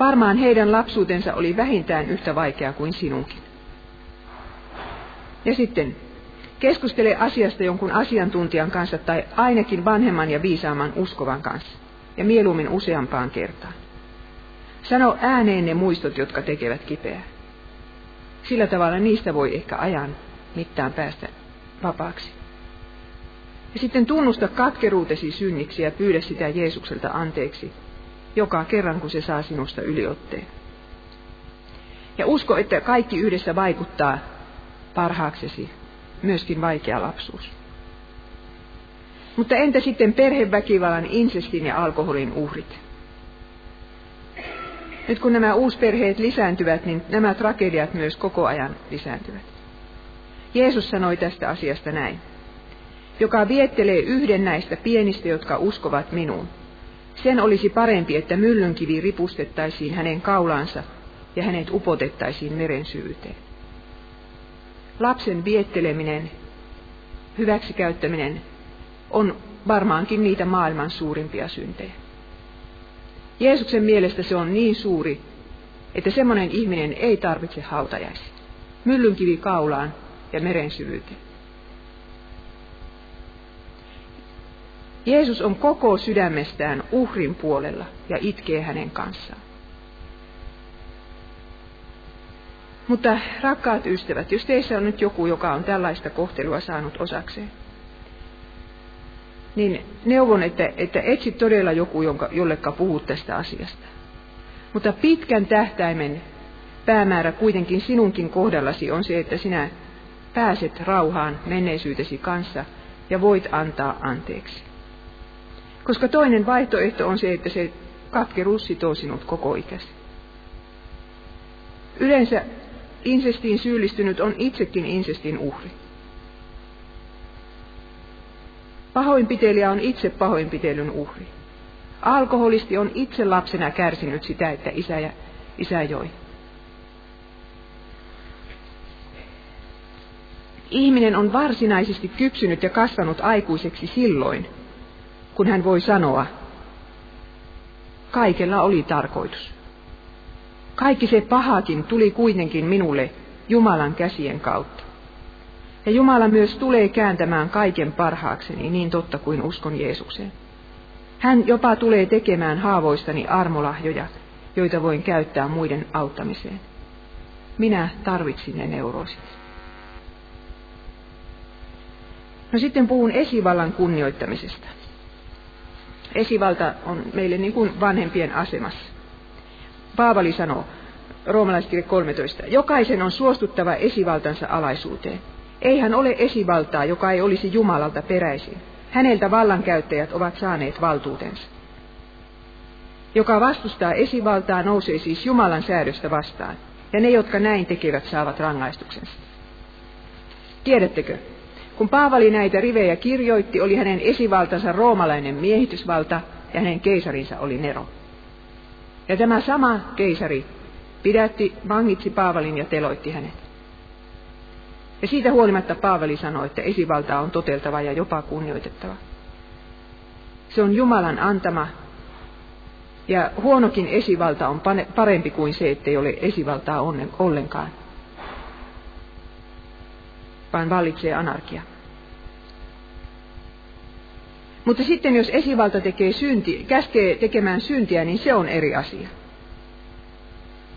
Varmaan heidän lapsuutensa oli vähintään yhtä vaikea kuin sinunkin. Ja sitten, keskustele asiasta jonkun asiantuntijan kanssa tai ainakin vanhemman ja viisaamman uskovan kanssa. Ja mieluummin useampaan kertaan. Sano ääneen ne muistot, jotka tekevät kipeää. Sillä tavalla niistä voi ehkä ajan mittaan päästä vapaaksi. Ja sitten tunnusta katkeruutesi synniksi ja pyydä sitä Jeesukselta anteeksi, joka kerran kun se saa sinusta yliotteen. Ja usko, että kaikki yhdessä vaikuttaa parhaaksesi, myöskin vaikea lapsuus. Mutta entä sitten perheväkivallan, insestin ja alkoholin uhrit? Nyt kun nämä uusperheet lisääntyvät, niin nämä tragediat myös koko ajan lisääntyvät. Jeesus sanoi tästä asiasta näin. Joka viettelee yhden näistä pienistä, jotka uskovat minuun, sen olisi parempi, että myllynkivi ripustettaisiin hänen kaulansa ja hänet upotettaisiin meren syvyyteen. Lapsen vietteleminen, hyväksikäyttäminen on varmaankin niitä maailman suurimpia syntejä. Jeesuksen mielestä se on niin suuri, että semmoinen ihminen ei tarvitse hautajaisia. Myllynkivi kaulaan ja meren syvyyteen. Jeesus on koko sydämestään uhrin puolella ja itkee hänen kanssaan. Mutta rakkaat ystävät, jos teissä on nyt joku, joka on tällaista kohtelua saanut osakseen, niin neuvon, että, että etsit todella joku, jonka, jollekka puhut tästä asiasta. Mutta pitkän tähtäimen päämäärä kuitenkin sinunkin kohdallasi on se, että sinä pääset rauhaan menneisyytesi kanssa ja voit antaa anteeksi. Koska toinen vaihtoehto on se, että se katkeruus sitoo sinut koko ikäsi. Yleensä insestiin syyllistynyt on itsekin insestin uhri. Pahoinpitelijä on itse pahoinpitelyn uhri. Alkoholisti on itse lapsena kärsinyt sitä, että isä, ja, isä joi. Ihminen on varsinaisesti kypsynyt ja kasvanut aikuiseksi silloin, kun hän voi sanoa, kaikella oli tarkoitus. Kaikki se pahakin tuli kuitenkin minulle Jumalan käsien kautta. Ja Jumala myös tulee kääntämään kaiken parhaakseni, niin totta kuin uskon Jeesukseen. Hän jopa tulee tekemään haavoistani armolahjoja, joita voin käyttää muiden auttamiseen. Minä tarvitsin ne neuroosit. No sitten puhun esivallan kunnioittamisesta. Esivalta on meille niin kuin vanhempien asemassa. Paavali sanoo, roomalaiskirje 13, jokaisen on suostuttava esivaltansa alaisuuteen. Eihän ole esivaltaa, joka ei olisi Jumalalta peräisin. Häneltä vallankäyttäjät ovat saaneet valtuutensa. Joka vastustaa esivaltaa, nousee siis Jumalan säädöstä vastaan, ja ne, jotka näin tekevät, saavat rangaistuksensa. Tiedättekö, kun Paavali näitä rivejä kirjoitti, oli hänen esivaltansa roomalainen miehitysvalta ja hänen keisarinsa oli Nero. Ja tämä sama keisari pidätti, vangitsi Paavalin ja teloitti hänet. Ja siitä huolimatta Paavali sanoi, että esivalta on toteltava ja jopa kunnioitettava. Se on Jumalan antama Ja huonokin esivalta on parempi kuin se, ettei ole esivaltaa ollenkaan, vaan vallitsee anarkia. Mutta sitten jos esivalta tekee synti, käskee tekemään syntiä, niin se on eri asia.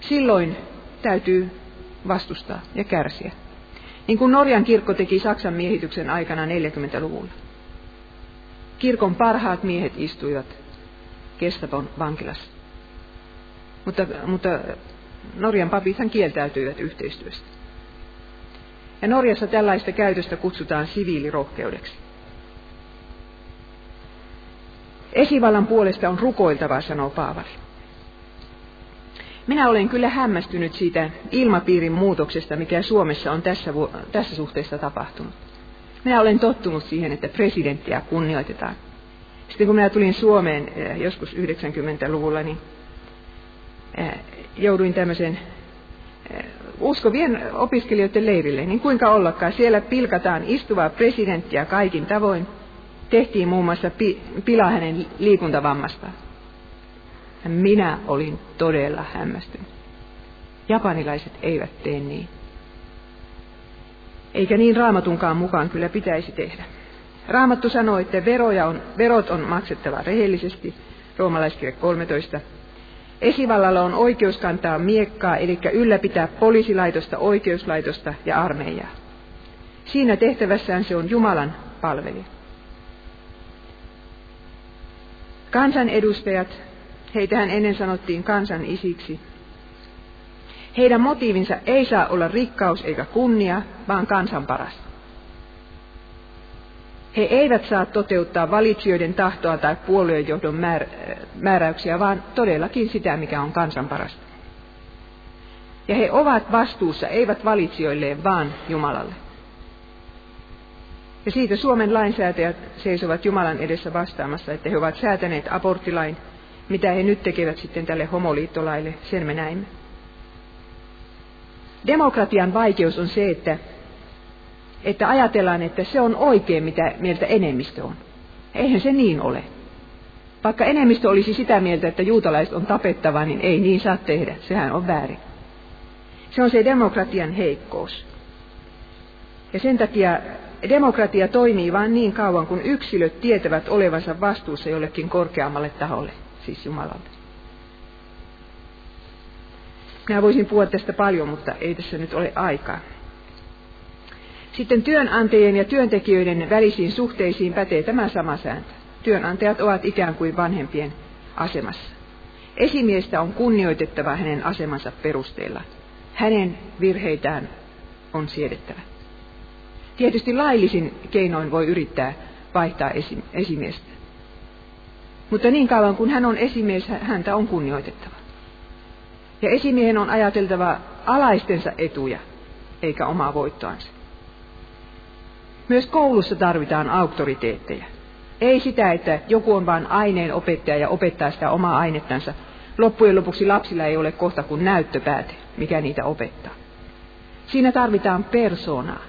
Silloin täytyy vastustaa ja kärsiä. Niin kuin Norjan kirkko teki Saksan miehityksen aikana 40-luvulla. Kirkon parhaat miehet istuivat Kestabon vankilassa. Mutta, mutta Norjan papithan kieltäytyivät yhteistyöstä. Ja Norjassa tällaista käytöstä kutsutaan siviilirohkeudeksi. Esivallan puolesta on rukoiltava, sanoo Paavari. Minä olen kyllä hämmästynyt siitä ilmapiirin muutoksesta, mikä Suomessa on tässä, tässä suhteessa tapahtunut. Minä olen tottunut siihen, että presidenttiä kunnioitetaan. Sitten kun minä tulin Suomeen eh, joskus 90-luvulla, niin eh, jouduin tämmöisen eh, uskovien opiskelijoiden leirille, niin kuinka ollakaan. Siellä pilkataan istuvaa presidenttiä kaikin tavoin. Tehtiin muun muassa pi- pilaa hänen liikuntavammastaan. Minä olin todella hämmästynyt. Japanilaiset eivät tee niin. Eikä niin raamatunkaan mukaan kyllä pitäisi tehdä. Raamattu sanoo, että veroja on, verot on maksettava rehellisesti, roomalaiskirja 13. Esivallalla on oikeus kantaa miekkaa, eli ylläpitää poliisilaitosta, oikeuslaitosta ja armeijaa. Siinä tehtävässään se on Jumalan palvelija. Kansanedustajat Heitähän ennen sanottiin kansan isiksi. Heidän motiivinsa ei saa olla rikkaus eikä kunnia, vaan kansan paras. He eivät saa toteuttaa valitsijoiden tahtoa tai puoluejohdon määr- määräyksiä, vaan todellakin sitä, mikä on kansan parasta. Ja he ovat vastuussa, eivät valitsijoilleen, vaan Jumalalle. Ja siitä Suomen lainsäätäjät seisovat Jumalan edessä vastaamassa, että he ovat säätäneet aborttilain, mitä he nyt tekevät sitten tälle homoliittolaille, sen me näimme. Demokratian vaikeus on se, että, että ajatellaan, että se on oikein, mitä mieltä enemmistö on. Eihän se niin ole. Vaikka enemmistö olisi sitä mieltä, että juutalaiset on tapettava, niin ei niin saa tehdä. Sehän on väärin. Se on se demokratian heikkous. Ja sen takia demokratia toimii vain niin kauan, kun yksilöt tietävät olevansa vastuussa jollekin korkeammalle taholle siis Jumalalta. Minä voisin puhua tästä paljon, mutta ei tässä nyt ole aikaa. Sitten työnantajien ja työntekijöiden välisiin suhteisiin pätee tämä sama sääntö. Työnantajat ovat ikään kuin vanhempien asemassa. Esimiestä on kunnioitettava hänen asemansa perusteella. Hänen virheitään on siedettävä. Tietysti laillisin keinoin voi yrittää vaihtaa esimiestä. Mutta niin kauan kuin hän on esimies, häntä on kunnioitettava. Ja esimiehen on ajateltava alaistensa etuja, eikä omaa voittoansa. Myös koulussa tarvitaan auktoriteetteja. Ei sitä, että joku on vain aineen opettaja ja opettaa sitä omaa ainettansa. Loppujen lopuksi lapsilla ei ole kohta kuin näyttöpääte, mikä niitä opettaa. Siinä tarvitaan persoonaa.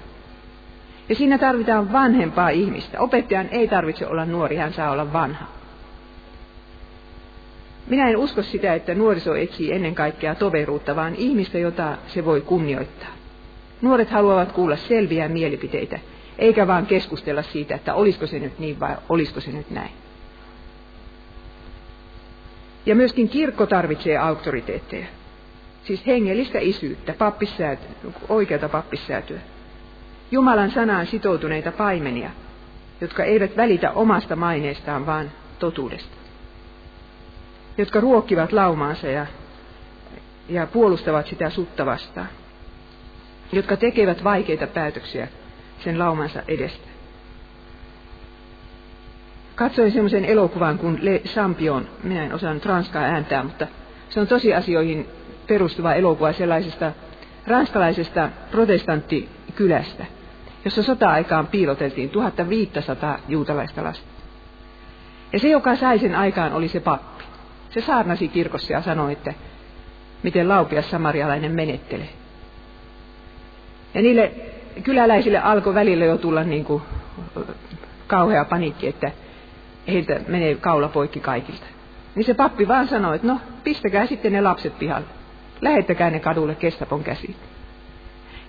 Ja siinä tarvitaan vanhempaa ihmistä. Opettajan ei tarvitse olla nuori, hän saa olla vanha. Minä en usko sitä, että nuoriso etsii ennen kaikkea toveruutta, vaan ihmistä, jota se voi kunnioittaa. Nuoret haluavat kuulla selviä mielipiteitä, eikä vaan keskustella siitä, että olisiko se nyt niin vai olisiko se nyt näin. Ja myöskin kirkko tarvitsee auktoriteetteja, siis hengellistä isyyttä, oikeata pappissäätyä. Jumalan sanaan sitoutuneita paimenia, jotka eivät välitä omasta maineestaan, vaan totuudesta jotka ruokkivat laumaansa ja, ja puolustavat sitä sutta vastaan, jotka tekevät vaikeita päätöksiä sen laumansa edestä. Katsoin semmoisen elokuvan kuin Le Champion, minä en osannut ranskaa ääntää, mutta se on tosiasioihin perustuva elokuva sellaisesta ranskalaisesta protestanttikylästä, jossa sota-aikaan piiloteltiin 1500 juutalaista lasta. Ja se, joka sai sen aikaan, oli se pappi. Se saarnasi kirkossa ja sanoi, että miten laupias samarialainen menettelee. Ja niille kyläläisille alkoi välillä jo tulla niin kuin kauhea paniikki, että heiltä menee kaula poikki kaikilta. niin se pappi vaan sanoi, että no pistäkää sitten ne lapset pihalle. Lähettäkää ne kadulle kestapon käsiin.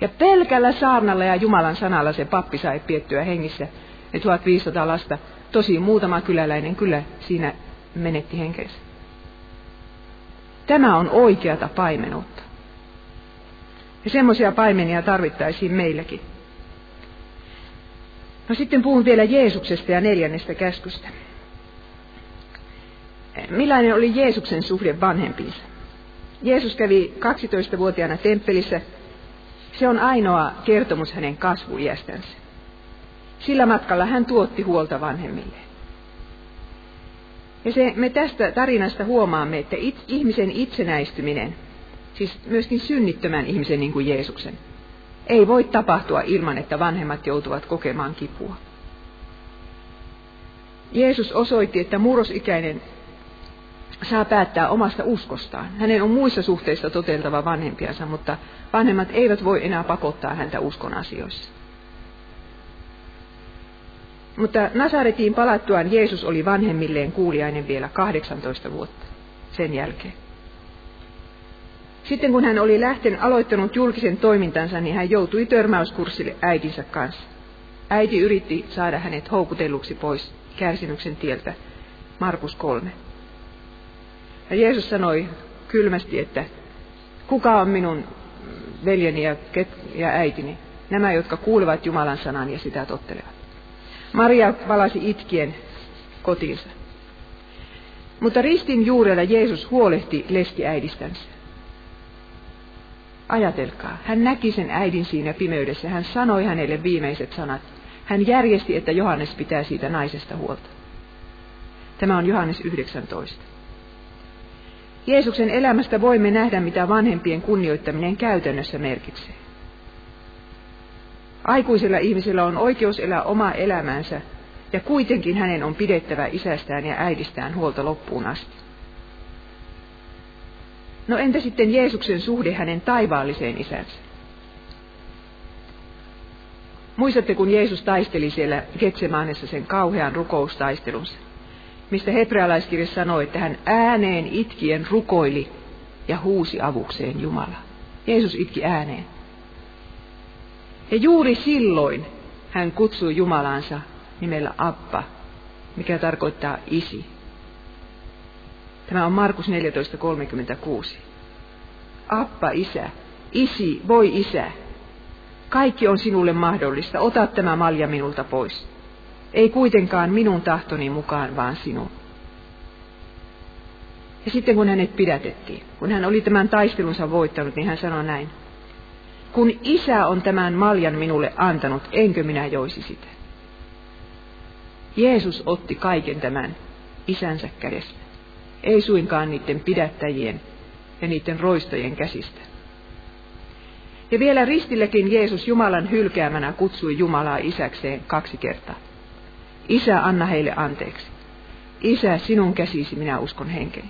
Ja pelkällä saarnalla ja Jumalan sanalla se pappi sai piettyä hengissä ne 1500 lasta. Tosi muutama kyläläinen kyllä siinä menetti henkensä. Tämä on oikeata paimenuutta. Ja semmoisia paimenia tarvittaisiin meilläkin. No sitten puhun vielä Jeesuksesta ja neljännestä käskystä. Millainen oli Jeesuksen suhde vanhempiinsa? Jeesus kävi 12-vuotiaana temppelissä. Se on ainoa kertomus hänen kasvuiästänsä. Sillä matkalla hän tuotti huolta vanhemmille. Ja se, me tästä tarinasta huomaamme, että it, ihmisen itsenäistyminen, siis myöskin synnittömän ihmisen niin kuin Jeesuksen, ei voi tapahtua ilman, että vanhemmat joutuvat kokemaan kipua. Jeesus osoitti, että murrosikäinen saa päättää omasta uskostaan. Hänen on muissa suhteissa toteltava vanhempiansa, mutta vanhemmat eivät voi enää pakottaa häntä uskon asioissa. Mutta Nasaretiin palattuaan Jeesus oli vanhemmilleen kuuliainen vielä 18 vuotta sen jälkeen. Sitten kun hän oli lähten aloittanut julkisen toimintansa, niin hän joutui törmäyskurssille äitinsä kanssa. Äiti yritti saada hänet houkutelluksi pois kärsimyksen tieltä. Markus 3. Ja Jeesus sanoi kylmästi, että kuka on minun veljeni ja, ja äitini? Nämä, jotka kuulevat Jumalan sanan ja sitä tottelevat. Maria palasi itkien kotiinsa. Mutta ristin juurella Jeesus huolehti leskiäidistänsä. Ajatelkaa, hän näki sen äidin siinä pimeydessä. Hän sanoi hänelle viimeiset sanat. Hän järjesti, että Johannes pitää siitä naisesta huolta. Tämä on Johannes 19. Jeesuksen elämästä voimme nähdä, mitä vanhempien kunnioittaminen käytännössä merkitsee. Aikuisella ihmisellä on oikeus elää omaa elämänsä, ja kuitenkin hänen on pidettävä isästään ja äidistään huolta loppuun asti. No entä sitten Jeesuksen suhde hänen taivaalliseen isänsä? Muistatte, kun Jeesus taisteli siellä Getsemaanessa sen kauhean rukoustaistelunsa, mistä hebrealaiskirja sanoi, että hän ääneen itkien rukoili ja huusi avukseen Jumala. Jeesus itki ääneen. Ja juuri silloin hän kutsui Jumalansa nimellä Abba, mikä tarkoittaa isi. Tämä on Markus 14.36. Appa, isä, isi, voi isä. Kaikki on sinulle mahdollista, ota tämä malja minulta pois. Ei kuitenkaan minun tahtoni mukaan, vaan sinun. Ja sitten kun hänet pidätettiin, kun hän oli tämän taistelunsa voittanut, niin hän sanoi näin. Kun isä on tämän maljan minulle antanut, enkö minä joisi sitä? Jeesus otti kaiken tämän isänsä kädestä ei suinkaan niiden pidättäjien ja niiden roistojen käsistä. Ja vielä ristillekin Jeesus Jumalan hylkäämänä kutsui Jumalaa isäkseen kaksi kertaa. Isä, anna heille anteeksi. Isä, sinun käsisi minä uskon henkeni.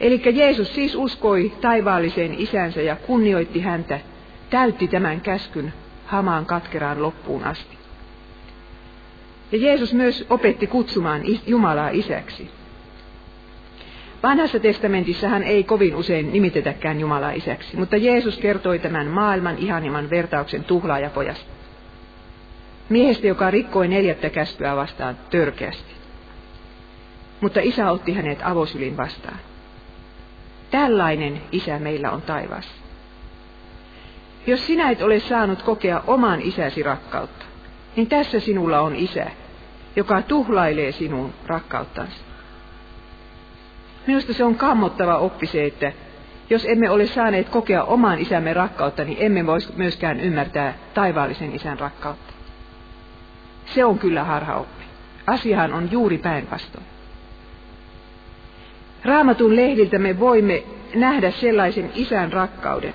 Eli Jeesus siis uskoi taivaalliseen isänsä ja kunnioitti häntä, täytti tämän käskyn hamaan katkeraan loppuun asti. Ja Jeesus myös opetti kutsumaan Jumalaa isäksi. Vanhassa testamentissahan ei kovin usein nimitetäkään Jumalaa isäksi, mutta Jeesus kertoi tämän maailman ihanimman vertauksen tuhlaajapojasta. Miehestä, joka rikkoi neljättä käskyä vastaan törkeästi. Mutta isä otti hänet avosylin vastaan. Tällainen isä meillä on taivaassa. Jos sinä et ole saanut kokea oman isäsi rakkautta, niin tässä sinulla on isä, joka tuhlailee sinun rakkauttansa. Minusta se on kammottava oppi se, että jos emme ole saaneet kokea oman isämme rakkautta, niin emme voisi myöskään ymmärtää taivaallisen isän rakkautta. Se on kyllä harhaoppi. Asiahan on juuri päinvastoin. Raamatun lehdiltä me voimme nähdä sellaisen isän rakkauden,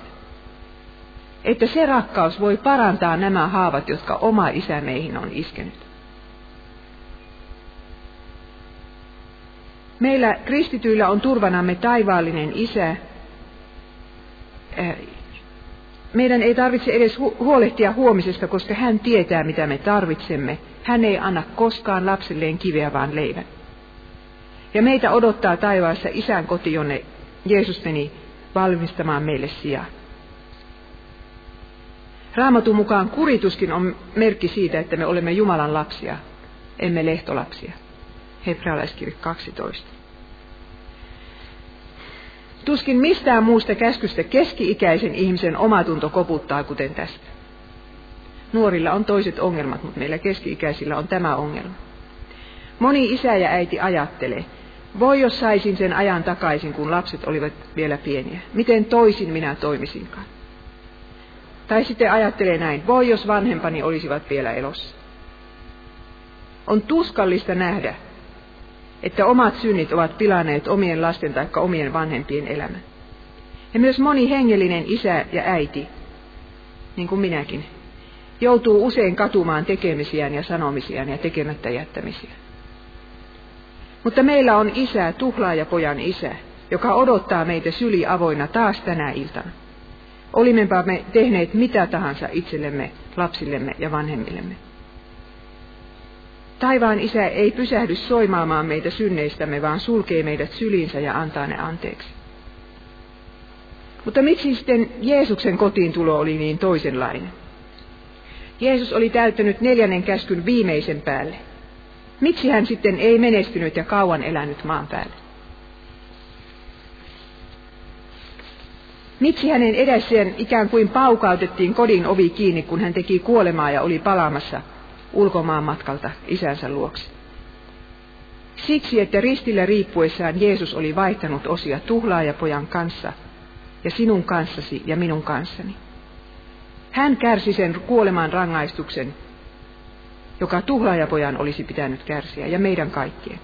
että se rakkaus voi parantaa nämä haavat, jotka oma isä meihin on iskenyt. Meillä kristityillä on turvanamme taivaallinen isä. Äh, meidän ei tarvitse edes huolehtia huomisesta, koska hän tietää, mitä me tarvitsemme. Hän ei anna koskaan lapselleen kiveä, vaan leivän. Ja meitä odottaa taivaassa isän koti, jonne Jeesus meni valmistamaan meille sijaa. Raamatun mukaan kurituskin on merkki siitä, että me olemme Jumalan lapsia, emme lehtolapsia. Hebrealaiskirja 12. Tuskin mistään muusta käskystä keski-ikäisen ihmisen omatunto koputtaa kuten tästä. Nuorilla on toiset ongelmat, mutta meillä keski-ikäisillä on tämä ongelma. Moni isä ja äiti ajattelee, voi jos saisin sen ajan takaisin, kun lapset olivat vielä pieniä. Miten toisin minä toimisinkaan? Tai sitten ajattelee näin, voi jos vanhempani olisivat vielä elossa. On tuskallista nähdä, että omat synnit ovat pilanneet omien lasten tai omien vanhempien elämän. Ja myös moni hengellinen isä ja äiti, niin kuin minäkin, joutuu usein katumaan tekemisiään ja sanomisiaan ja tekemättä jättämisiään. Mutta meillä on isä, tuhlaajapojan isä, joka odottaa meitä syli avoinna taas tänä iltana. Olimmepa me tehneet mitä tahansa itsellemme, lapsillemme ja vanhemmillemme. Taivaan isä ei pysähdy soimaamaan meitä synneistämme, vaan sulkee meidät syliinsä ja antaa ne anteeksi. Mutta miksi sitten Jeesuksen kotiin tulo oli niin toisenlainen? Jeesus oli täyttänyt neljännen käskyn viimeisen päälle. Miksi hän sitten ei menestynyt ja kauan elänyt maan päällä? Miksi hänen edessään ikään kuin paukautettiin kodin ovi kiinni, kun hän teki kuolemaa ja oli palaamassa ulkomaan matkalta isänsä luoksi? Siksi, että ristillä riippuessaan Jeesus oli vaihtanut osia tuhlaajapojan kanssa ja sinun kanssasi ja minun kanssani. Hän kärsi sen kuoleman rangaistuksen, joka tuhlaajapojan olisi pitänyt kärsiä, ja meidän kaikkien,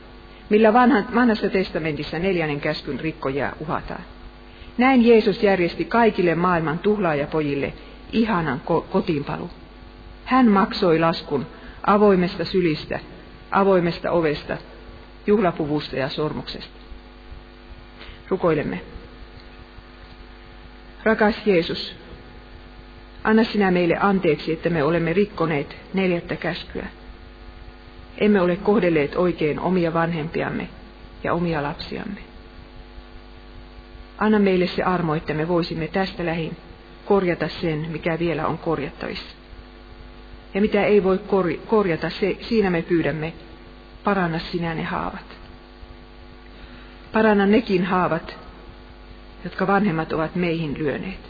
millä vanhan, vanhassa testamentissa neljännen käskyn rikkojaa uhataan. Näin Jeesus järjesti kaikille maailman tuhlaajapojille ihanan ko- kotiinpalu. Hän maksoi laskun avoimesta sylistä, avoimesta ovesta, juhlapuvusta ja sormuksesta. Rukoilemme. Rakas Jeesus, anna sinä meille anteeksi, että me olemme rikkoneet neljättä käskyä. Emme ole kohdelleet oikein omia vanhempiamme ja omia lapsiamme. Anna meille se armo, että me voisimme tästä lähin korjata sen, mikä vielä on korjattavissa. Ja mitä ei voi korjata, se, siinä me pyydämme, paranna sinä ne haavat. Paranna nekin haavat, jotka vanhemmat ovat meihin lyöneet.